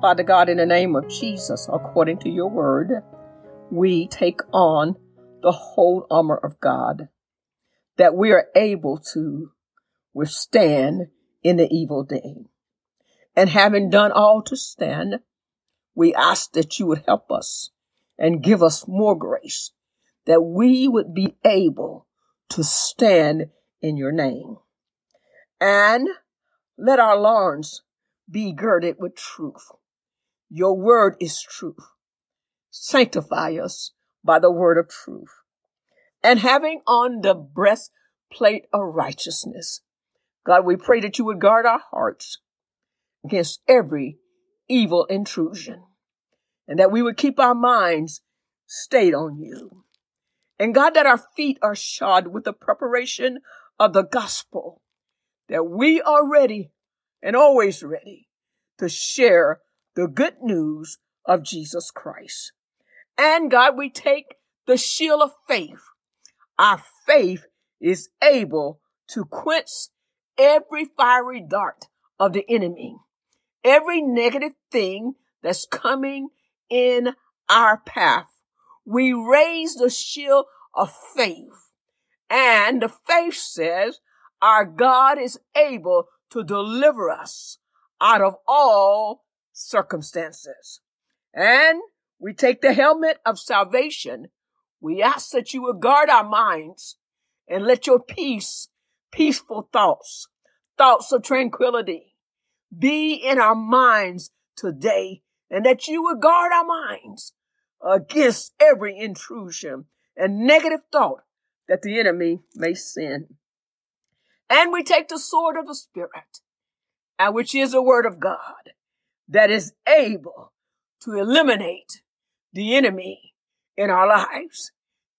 Father God, in the name of Jesus, according to your word, we take on the whole armor of God, that we are able to withstand in the evil day. And having done all to stand, we ask that you would help us and give us more grace, that we would be able to stand in your name. And let our loins be girded with truth. Your word is truth. Sanctify us by the word of truth. And having on the breastplate of righteousness, God, we pray that you would guard our hearts against every evil intrusion and that we would keep our minds stayed on you. And God, that our feet are shod with the preparation of the gospel, that we are ready and always ready to share the good news of Jesus Christ. And God, we take the shield of faith. Our faith is able to quench every fiery dart of the enemy, every negative thing that's coming in our path. We raise the shield of faith. And the faith says our God is able to deliver us out of all circumstances. And we take the helmet of salvation. We ask that you would guard our minds and let your peace, peaceful thoughts, thoughts of tranquility be in our minds today and that you would guard our minds against every intrusion and negative thought that the enemy may send. And we take the sword of the Spirit, uh, which is the word of God, that is able to eliminate the enemy in our lives.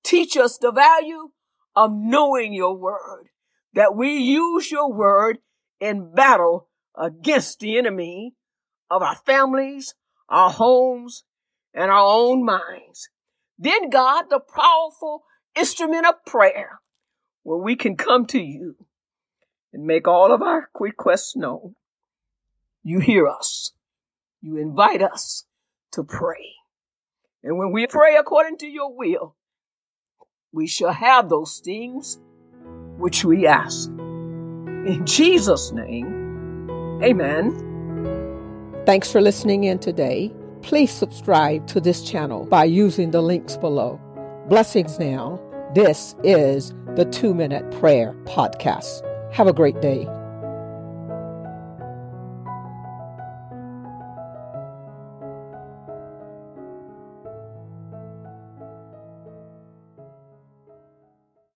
Teach us the value of knowing your word, that we use your word in battle against the enemy of our families, our homes, and our own minds. Then God, the powerful instrument of prayer, where we can come to you and make all of our requests known. You hear us. You invite us to pray. And when we pray according to your will, we shall have those things which we ask. In Jesus' name, amen. Thanks for listening in today. Please subscribe to this channel by using the links below. Blessings now. This is the Two Minute Prayer Podcast. Have a great day.